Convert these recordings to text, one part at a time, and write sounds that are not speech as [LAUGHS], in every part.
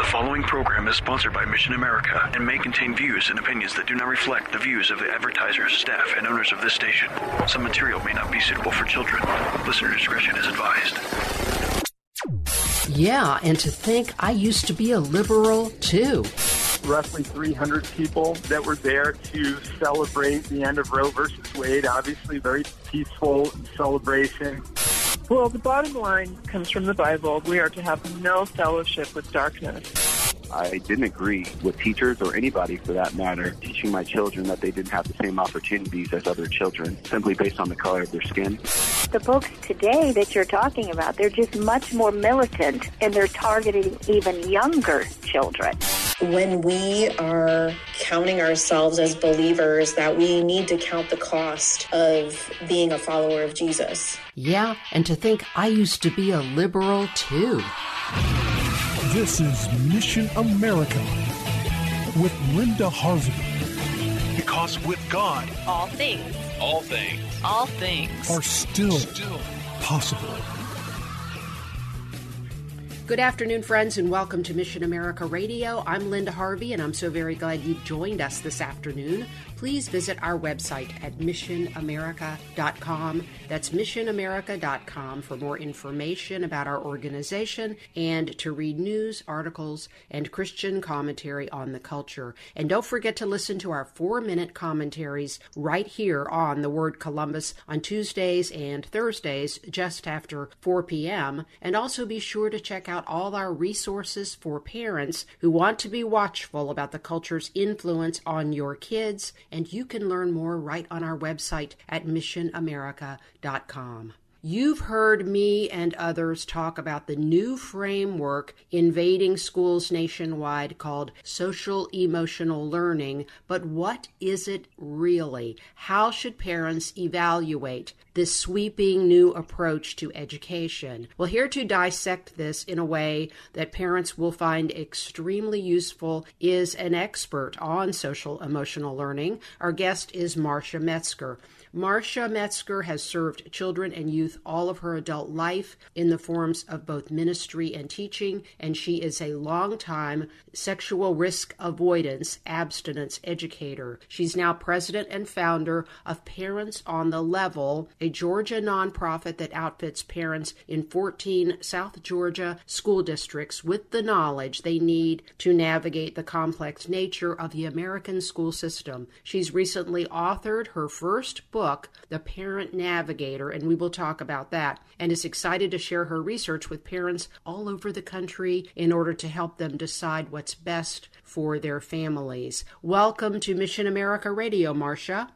The following program is sponsored by Mission America and may contain views and opinions that do not reflect the views of the advertisers, staff, and owners of this station. Some material may not be suitable for children. Listener discretion is advised. Yeah, and to think I used to be a liberal too. Roughly 300 people that were there to celebrate the end of Roe versus Wade. Obviously, very peaceful celebration. Well, the bottom line comes from the Bible. We are to have no fellowship with darkness. I didn't agree with teachers or anybody for that matter teaching my children that they didn't have the same opportunities as other children simply based on the color of their skin. The books today that you're talking about, they're just much more militant and they're targeting even younger children. When we are counting ourselves as believers, that we need to count the cost of being a follower of Jesus. Yeah, and to think I used to be a liberal too. This is Mission America with Linda Harvey. Because with God, all things, all things, all things are still, still possible. Good afternoon, friends, and welcome to Mission America Radio. I'm Linda Harvey, and I'm so very glad you've joined us this afternoon. Please visit our website at missionamerica.com. That's missionamerica.com for more information about our organization and to read news, articles, and Christian commentary on the culture. And don't forget to listen to our four minute commentaries right here on the Word Columbus on Tuesdays and Thursdays just after 4 p.m. And also be sure to check out all our resources for parents who want to be watchful about the culture's influence on your kids and you can learn more right on our website at missionamerica.com. You've heard me and others talk about the new framework invading schools nationwide called social emotional learning, but what is it really? How should parents evaluate this sweeping new approach to education? Well, here to dissect this in a way that parents will find extremely useful is an expert on social emotional learning. Our guest is Marsha Metzger. Marsha Metzger has served children and youth all of her adult life in the forms of both ministry and teaching, and she is a long-time sexual risk avoidance abstinence educator. She's now president and founder of Parents on the Level, a Georgia nonprofit that outfits parents in 14 South Georgia school districts with the knowledge they need to navigate the complex nature of the American school system. She's recently authored her first book book, The Parent Navigator, and we will talk about that, and is excited to share her research with parents all over the country in order to help them decide what's best for their families. Welcome to Mission America Radio, Marsha.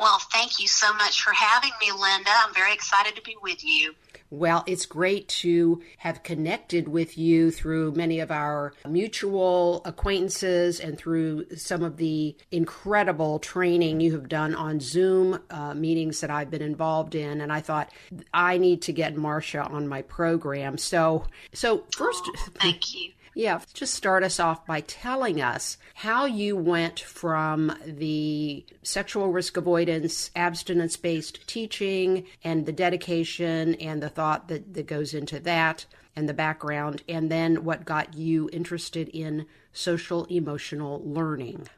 Well, thank you so much for having me, Linda. I'm very excited to be with you. Well, it's great to have connected with you through many of our mutual acquaintances and through some of the incredible training you have done on Zoom uh, meetings that I've been involved in. And I thought I need to get Marsha on my program. So, so first, oh, thank you. Yeah, just start us off by telling us how you went from the sexual risk avoidance, abstinence based teaching, and the dedication and the thought that, that goes into that, and the background, and then what got you interested in social emotional learning.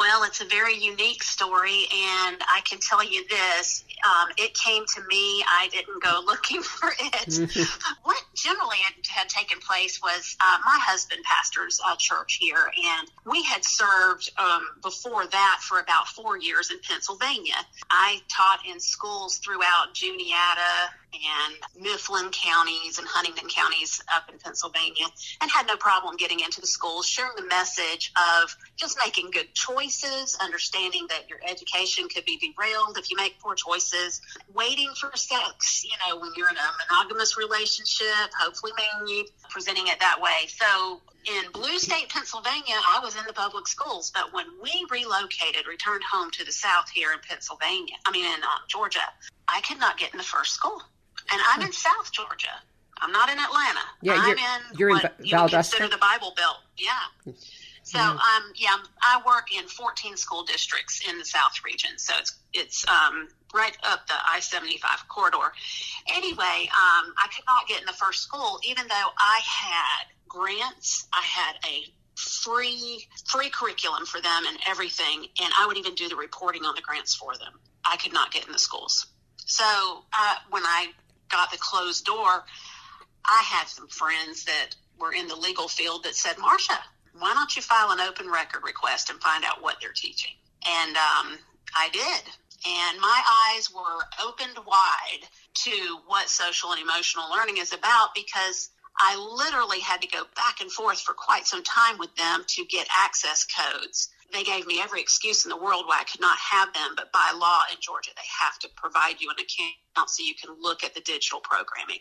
Well, it's a very unique story, and I can tell you this um, it came to me. I didn't go [LAUGHS] looking for it. [LAUGHS] what generally had, taken place was uh, my husband pastors a church here, and we had served um, before that for about four years in Pennsylvania. I taught in schools throughout Juniata, and Mifflin counties and Huntingdon counties up in Pennsylvania and had no problem getting into the schools, sharing the message of just making good choices, understanding that your education could be derailed if you make poor choices, waiting for sex, you know, when you're in a monogamous relationship, hopefully married, presenting it that way. So in Blue State, Pennsylvania, I was in the public schools, but when we relocated, returned home to the South here in Pennsylvania, I mean in um, Georgia, I could not get in the first school, and I'm in South Georgia. I'm not in Atlanta. Yeah, I'm you're, in you're in you consider the Bible Belt. Yeah. So Mhm. um, yeah, I work in 14 school districts in the South region. So it's it's um, right up the I-75 corridor. Anyway, um, I could not get in the first school, even though I had grants. I had a free free curriculum for them and everything, and I would even do the reporting on the grants for them. I could not get in the schools. So uh, when I got the closed door, I had some friends that were in the legal field that said, Marsha, why don't you file an open record request and find out what they're teaching? And um, I did. And my eyes were opened wide to what social and emotional learning is about because I literally had to go back and forth for quite some time with them to get access codes. They gave me every excuse in the world why I could not have them, but by law in Georgia, they have to provide you an account so you can look at the digital programming.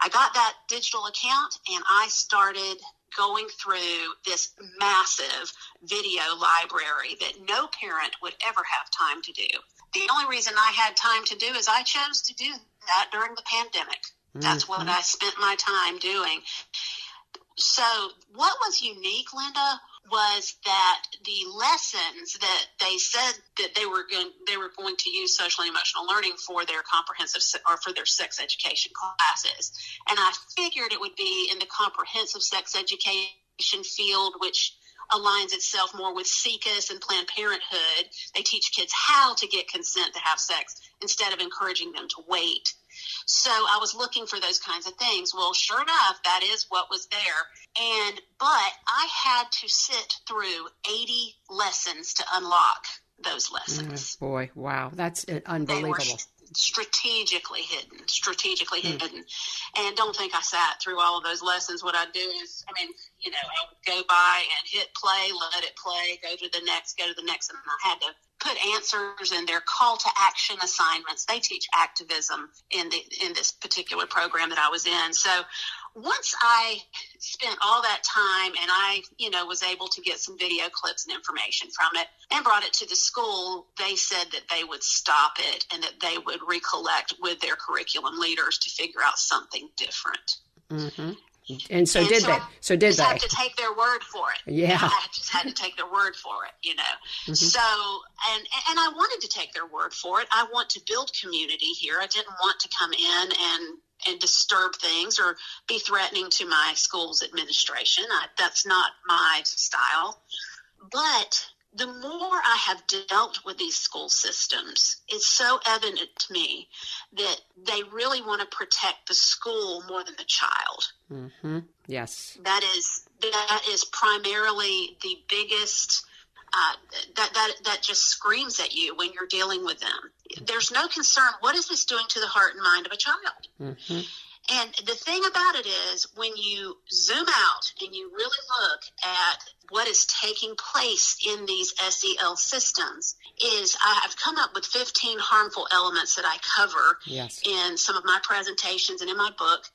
I got that digital account and I started going through this massive video library that no parent would ever have time to do. The only reason I had time to do is I chose to do that during the pandemic. That's mm-hmm. what I spent my time doing. So, what was unique, Linda, was that the lessons that they said that they were going they were going to use social and emotional learning for their comprehensive or for their sex education classes, and I figured it would be in the comprehensive sex education field, which aligns itself more with SIECUS and Planned Parenthood. They teach kids how to get consent to have sex instead of encouraging them to wait. So I was looking for those kinds of things. Well, sure enough, that is what was there. And, but I had to sit through 80 lessons to unlock those lessons. Oh, boy, wow, that's uh, unbelievable. Strategically hidden, strategically Hmm. hidden. And don't think I sat through all of those lessons. What I do is, I mean, you know, I would go by and hit play, let it play, go to the next, go to the next, and I had to put answers in their call to action assignments. They teach activism in the in this particular program that I was in. So once I spent all that time and I, you know, was able to get some video clips and information from it and brought it to the school, they said that they would stop it and that they would recollect with their curriculum leaders to figure out something different. hmm And so And did so they? So did just they? have to take their word for it. Yeah. I just had to take their word for it, you know. Mhm. So, and and I wanted to take their word for it. I want to build community here. I didn't want to come in and and disturb things or be threatening to my school's administration. I, that's not my style. But the more I have dealt with these school systems, it's so evident to me that they really want to protect the school more than the child. hmm Yes. That is that is primarily the biggest. Uh, that that that just screams at you when you're dealing with them. There's no concern. What is this doing to the heart and mind of a child? hmm And the thing about it is, when you zoom out and you really look at what is taking place in these SEL systems, is I have come up with 15 harmful elements that I cover Yes. in some of my presentations and in my book.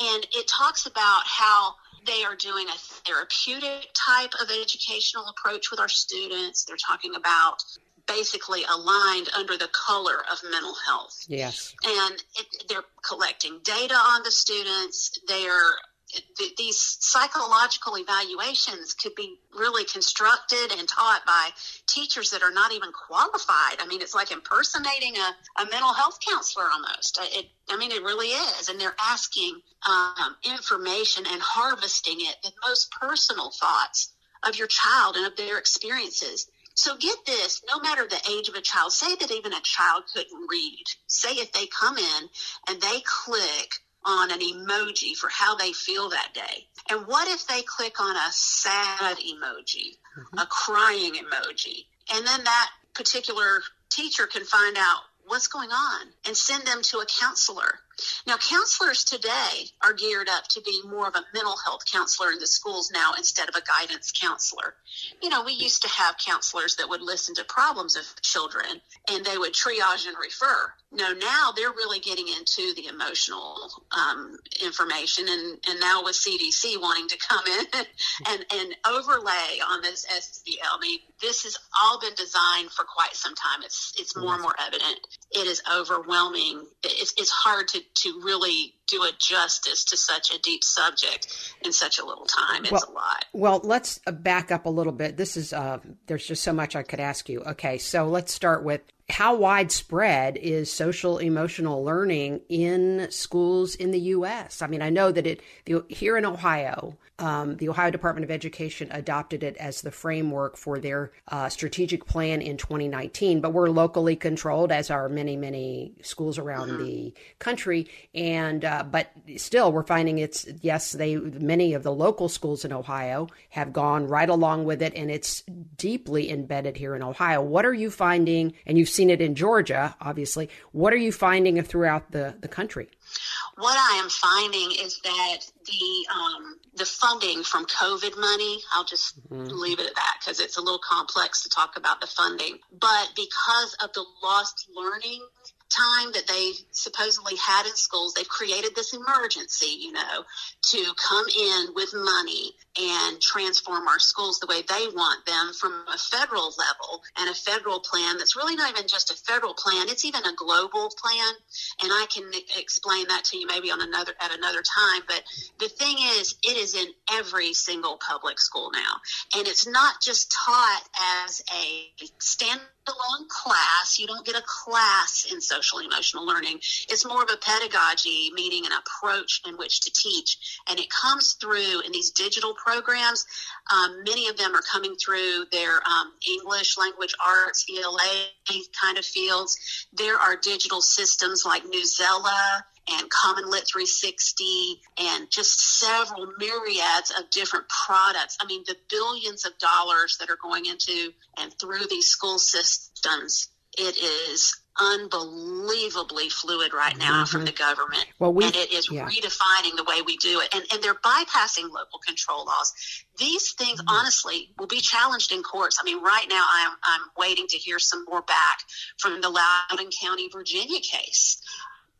And it talks about how they are doing a therapeutic type of educational approach with our students. They're talking about basically aligned under the color of mental health Yes. and it, they're collecting data on the students. They're th- these psychological evaluations could be really constructed and taught by teachers that are not even qualified. I mean, it's like impersonating a, a mental health counselor almost. It, I mean, it really is. And they're asking um, information and harvesting it, the most personal thoughts of your child and of their experiences. So get this, no matter the age of a child, say that even a child couldn't read. Say if they come in and they click on an emoji for how they feel that day. And what if they click on a sad emoji, mm-hmm. a crying emoji? And then that particular teacher can find out what's going on and send them to a counselor Now, counselors today are geared up to be more of a mental health counselor in the schools now instead of a guidance counselor. You know, we used to have counselors that would listen to problems of children and they would triage and refer. No, now they're really getting into the emotional um, information, and, and now with CDC wanting to come in [LAUGHS] and, and overlay on this SEL, I mean, this has all been designed for quite some time. It's it's more and more evident. It is overwhelming. It's, it's hard to, to really do a justice to such a deep subject in such a little time. It's well, a lot. Well, let's uh, back up a little bit. This is uh, there's just so much I could ask you. Okay, so let's start with how widespread is social emotional learning in schools in the U.S.? I mean, I know that it here in Ohio, um, the Ohio Department of Education adopted it as the framework for their uh, strategic plan in 2019. But we're locally controlled, as are many, many schools around mm-hmm. the country. And uh, but still, we're finding it's yes, they many of the local schools in Ohio have gone right along with it, and it's deeply embedded here in Ohio. What are you finding? And you've seen it in Georgia, obviously. What are you finding throughout the the country? what I am finding is that the um, the funding from COVID money, I'll just mm-hmm. leave it at that because it's a little complex to talk about the funding. But because of the lost learning time that they supposedly had in schools, they've created this emergency, you know, to come in with money and transform our schools the way they want them from a federal level and a federal plan that's really not even just a federal plan, it's even a global plan. And I can explain that to you maybe on another at another time. But the thing is, it is in every single public school now. And it's not just taught as a standalone class. You don't get a class in social emotional learning. It's more of a pedagogy, meaning an approach in which to teach. And it comes through in these digital programs. Um, many of them are coming through their um, English language arts, ELA kind of fields. There are digital systems like Newsela and Common Lit 360 and just several myriads of different products. I mean, the billions of dollars that are going into and through these school systems, it is unbelievably fluid right now mm-hmm. from the government. Well, we, and it is yeah. redefining the way we do it. And, and they're bypassing local control laws. These things, mm-hmm. honestly, will be challenged in courts. I mean, right now I'm, I'm waiting to hear some more back from the Loudoun County, Virginia case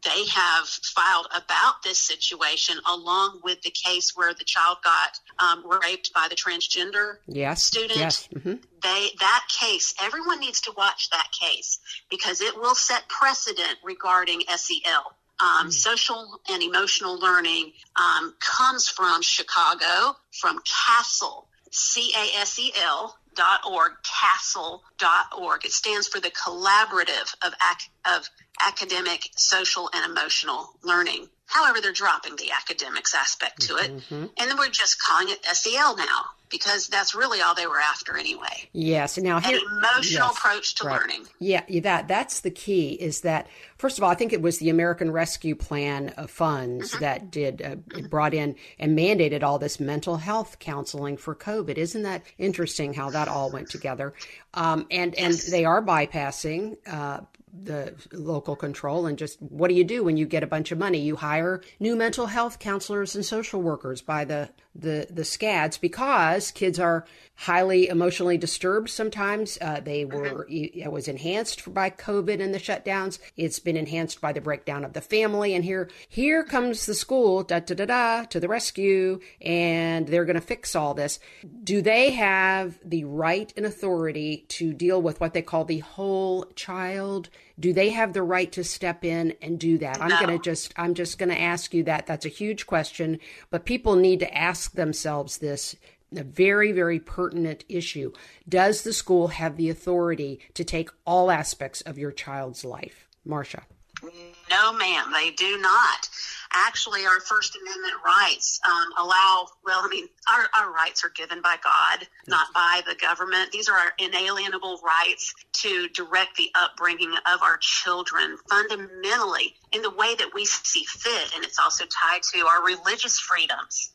they have filed about this situation along with the case where the child got um, raped by the transgender yes, student. Yes. Mm-hmm. They that case, everyone needs to watch that case because it will set precedent regarding SEL. Um, mm. Social and emotional learning um, comes from Chicago, from CASEL, C A S E L dot org, CASEL dot org. It stands for the Collaborative of, Ac- of academic, social, and emotional learning. However, they're dropping the academics aspect to it. Mm-hmm. And then we're just calling it SEL now because that's really all they were after anyway. Yes. Now, here, an emotional yes, approach to right. learning. Yeah, that that's the key. Is that first of all, I think it was the American Rescue Plan of funds mm-hmm. that did uh, mm-hmm. brought in and mandated all this mental health counseling for COVID. Isn't that interesting how that all went together? Um, and yes. and they are bypassing uh, the local control and just what do you do when you get a bunch of money? You hire new mental health counselors and social workers by the the the scads because kids are highly emotionally disturbed sometimes. Uh, they were it was enhanced by covid and the shutdowns. It's been enhanced by the breakdown of the family. And here here comes the school da da da da to the rescue and they're going to fix all this. Do they have the right and authority to deal with what they call the whole child? Do they have the right to step in and do that? I'm going to just I'm just going to ask you that. That's a huge question, but people need to ask themselves this a very, very pertinent issue. Does the school have the authority to take all aspects of your child's life? Marsha. No, ma'am, they do not actually our First Amendment rights um, allow, well, I mean, our, our rights are given by God, not by the government. These are our inalienable rights to direct the upbringing of our children fundamentally in the way that we see fit. And it's also tied to our religious freedoms.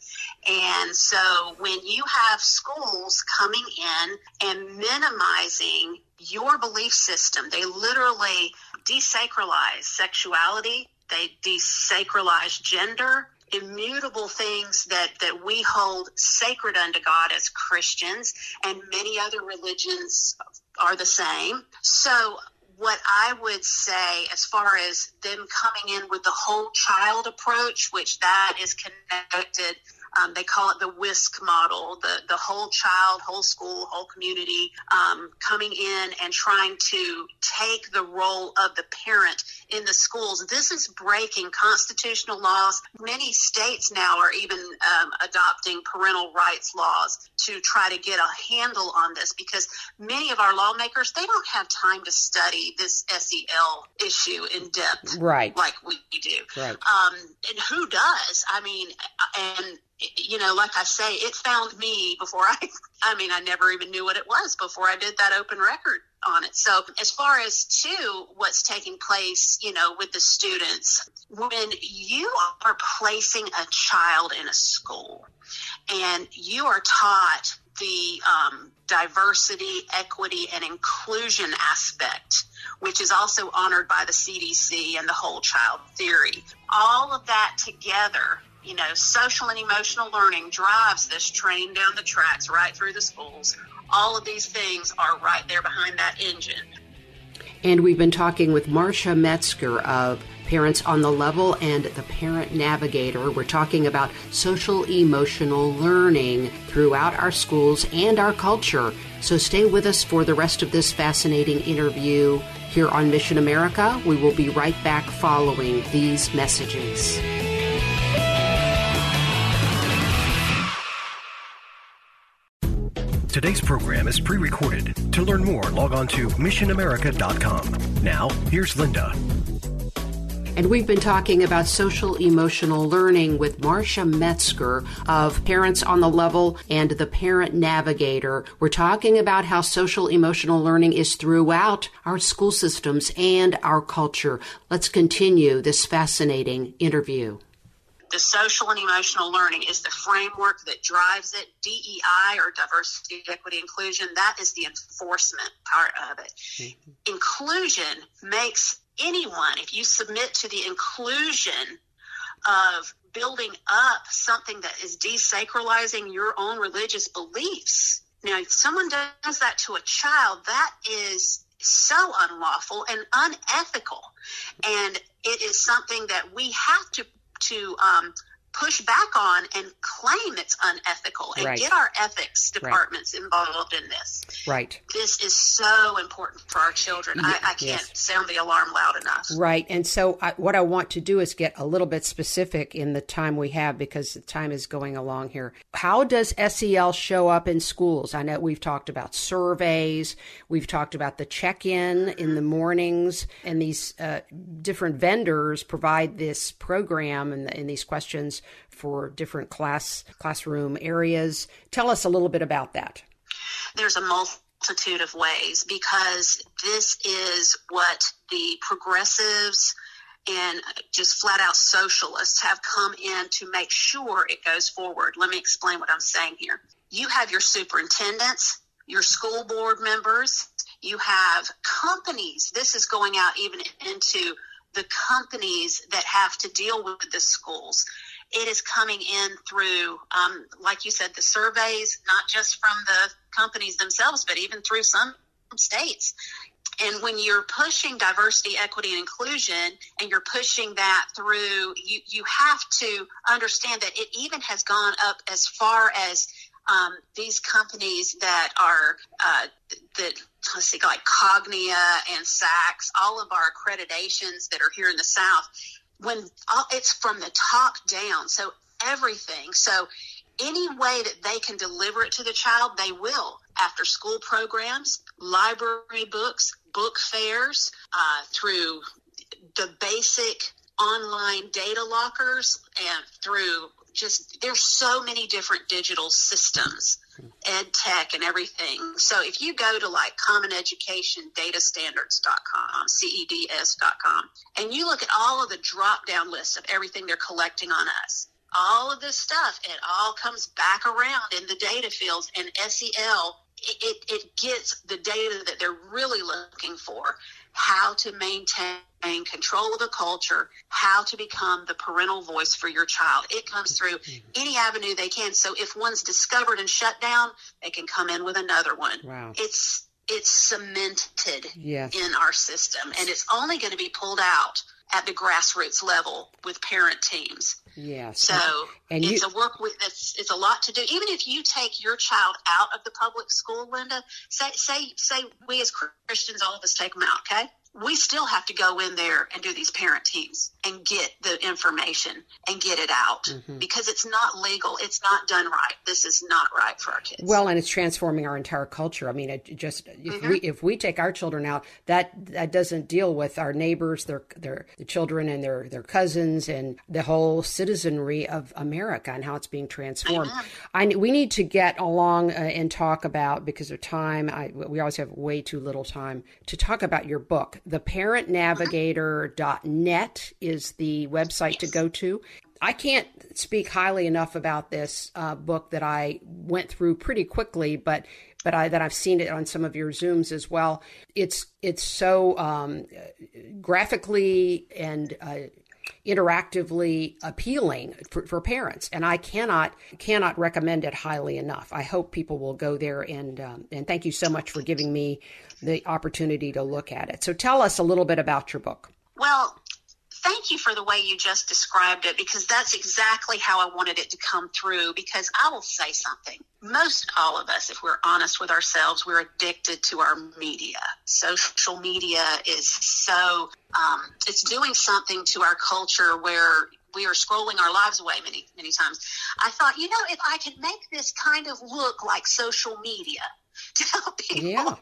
And so when you have schools coming in and minimizing your belief system, they literally desacralize sexuality, they desacralize gender, immutable things that, that we hold sacred unto God as Christians, and many other religions are the same. So, what I would say, as far as them coming in with the whole child approach, which that is connected um, they call it the WISC model, the, the whole child, whole school, whole community um, coming in and trying to take the role of the parent in the schools. This is breaking constitutional laws. Many states now are even um, adopting parental rights laws to try to get a handle on this because many of our lawmakers they don't have time to study this SEL issue in depth, right? Like we do, right? Um, and who does? I mean, and you know, like I say, it found me before I, [LAUGHS] I mean, I never even knew what it was before I did that open record on it. So as far as to what's taking place, you know, with the students, when you are placing a child in a school and you are taught the um, diversity, equity, and inclusion aspect, which is also honored by the CDC and the whole child theory, all of that together you know, social and emotional learning drives this train down the tracks right through the schools. All of these things are right there behind that engine. And we've been talking with Marsha Metzger of Parents on the Level and the Parent Navigator. We're talking about social emotional learning throughout our schools and our culture. So stay with us for the rest of this fascinating interview here on Mission America. We will be right back following these messages. Today's program is pre recorded. To learn more, log on to missionamerica.com. Now, here's Linda. And we've been talking about social emotional learning with Marsha Metzger of Parents on the Level and the Parent Navigator. We're talking about how social emotional learning is throughout our school systems and our culture. Let's continue this fascinating interview the social and emotional learning is the framework that drives it. DEI or diversity, equity, inclusion, that is the enforcement part of it. Mm-hmm. Inclusion makes anyone, if you submit to the inclusion of building up something that is desacralizing your own religious beliefs. Now, if someone does that to a child, that is so unlawful and unethical. And it is something that we have to to um, push back on and claim it's unethical and right. get our ethics departments right. involved in this. Right. This is so important for our children. Yeah, I, I, can't yes. sound the alarm loud enough. Right. And so, I, what I want to do is get a little bit specific in the time we have because the time is going along here. How does SEL show up in schools? I know we've talked about surveys, we've talked about the check in in the mornings, and these uh, different vendors provide this program and, and these questions for different class classroom areas. Tell us a little bit about that. There's a multitude of ways because this is what the progressives and just flat out socialists have come in to make sure it goes forward. Let me explain what I'm saying here. You have your superintendents, your school board members, you have companies. This is going out even into the companies that have to deal with the schools it is coming in through, um, like you said, the surveys, not just from the companies themselves, but even through some states. And when you're pushing diversity, equity, and inclusion, and you're pushing that through, you, you have to understand that it even has gone up as far as um, these companies that are uh, that let's see, like Cognia and SACS, all of our accreditations that are here in the South, when uh, it's from the top down. So everything. So any way that they can deliver it to the child, they will. After school programs, library books, book fairs, uh, through the basic online data lockers, and through just there's so many different digital systems ed tech and everything. So if you go to like common education data standards.com ceds.com and you look at all of the drop down lists of everything they're collecting on us all of this stuff it all comes back around in the data fields and sel it, it, gets the data that they're really looking for how to maintain control of the culture, how to become the parental voice for your child. It comes through mm-hmm. any avenue they can. So if one's discovered and shut down, they can come in with another one. Wow. It's it's cemented Yes. in our system and it's only going to be pulled out at the grassroots level with parent teams. Yes. So and it's you, a work with it's, it's a lot to do. Even if you take your child out of the public school, Linda, say say say we as Christians, all of us take them out, okay? We still have to go in there and do these parent teams and get the information and get it out Mm-hmm. because it's not legal. It's not done right. This is not right for our kids. well, and it's transforming our entire culture. I mean, it just if Mm-hmm. we if we take our children out, that that doesn't deal with our neighbors, their their the children and their their cousins, and the whole citizenry of America and how it's being transformed. I we need to get along uh, and talk about because of time. I we always have way too little time to talk about your book. The parentnavigator.net is the website to go to. I can't speak highly enough about this uh, book that I went through pretty quickly, but but I, that I've seen it on some of your zooms as well. It's it's so um, graphically and uh, interactively appealing for, for parents, and I cannot cannot recommend it highly enough. I hope people will go there and um, and thank you so much for giving me the opportunity to look at it. So tell us a little bit about your book. Well, thank you for the way you just described it because that's exactly how I wanted it to come through. Because I will say something. Most all of us, if we're honest with ourselves, we're addicted to our media. Social media is so, um, it's doing something to our culture where we are scrolling our lives away many, many times. I thought, you know, if I could make this kind of look like social media [LAUGHS] to help people Yeah.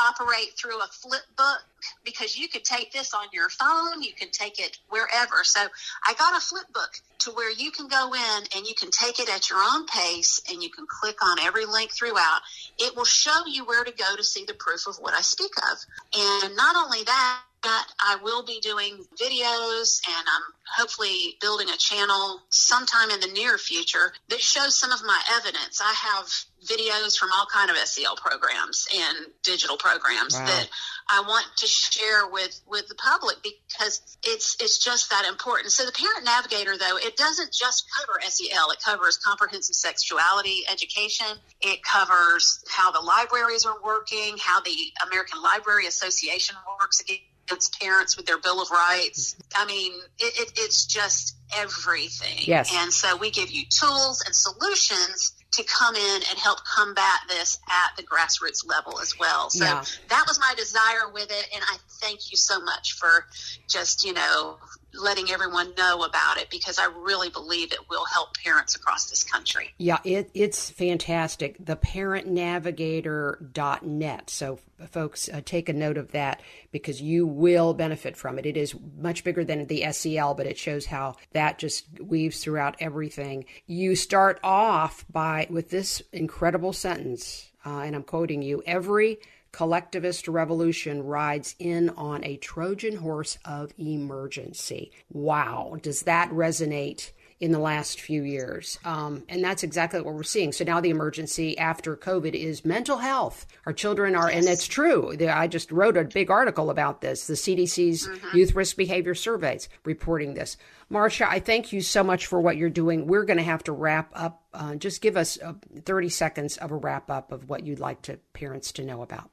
Operate through a flip book because you could take this on your phone, you can take it wherever. So I got a flip book to where you can go in and you can take it at your own pace and you can click on every link throughout. It will show you where to go to see the proof of what I speak of. And not only that, I will be doing videos and I'm hopefully building a channel sometime in the near future that shows some of my evidence. I have videos from all kind of SEL programs and digital programs Wow. that I want to share with with the public because it's it's just that important. So the Parent Navigator though, it doesn't just cover SEL. It covers comprehensive sexuality education. It covers how the libraries are working, how the American Library Association works against parents with their Bill of Rights. I mean, it, it, it's just everything. Yes. And so we give you tools and solutions to come in and help combat this at the grassroots level as well. So Yeah. that was my desire with it. And I thank you so much for just, you know, letting everyone know about it because I really believe it will help parents across this country. Yeah, it, it's fantastic. Theparentnavigator.net. So, folks, uh, take a note of that because you will benefit from it. It is much bigger than the SEL, but it shows how that just weaves throughout everything. You start off by with this incredible sentence, uh, and I'm quoting you: "Every collectivist revolution rides in on a Trojan horse of emergency." Wow, does that resonate? in the last few years. Um, and that's exactly what we're seeing. So now the emergency after COVID is mental health. Our children are, and it's true. I just wrote a big article about this. The CDC's Youth Risk Behavior Surveys reporting this. Marsha, I thank you so much for what you're doing. We're going to have to wrap up. Uh, just give us uh, 30 seconds of a wrap up of what you'd like to parents to know about.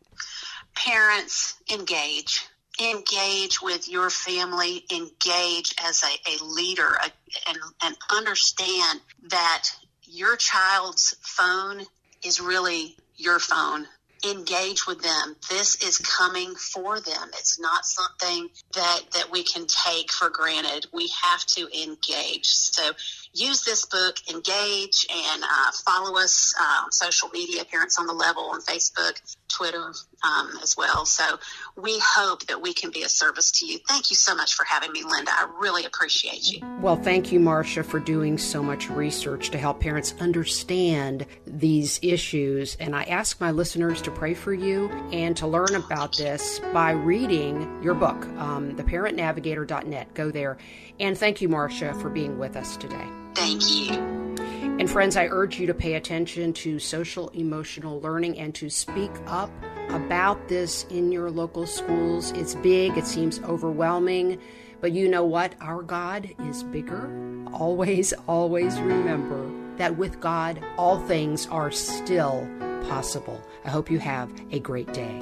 Parents, engage. Engage with your family, engage as a, a leader a, and, and understand that your child's phone is really your phone. Engage with them. This is coming for them. It's not something that, that we can take for granted. We have to engage. So use this book, engage, and uh, follow us uh, on social media, Parents on the Level on Facebook, Twitter um, as well. So we hope that we can be a service to you. Thank you so much for having me, Linda. I really appreciate you. Well, thank you, Marsha, for doing so much research to help parents understand these issues. And I ask my listeners to pray for you and to learn about this by reading your book, um, theparentnavigator.net. Go there. And thank you, Marsha, for being with us today. Thank you. And friends, I urge you to pay attention to social emotional learning and to speak up about this in your local schools. It's big, it seems overwhelming, but you know what? Our God is bigger. Always, always remember that with God, all things are still possible. I hope you have a great day.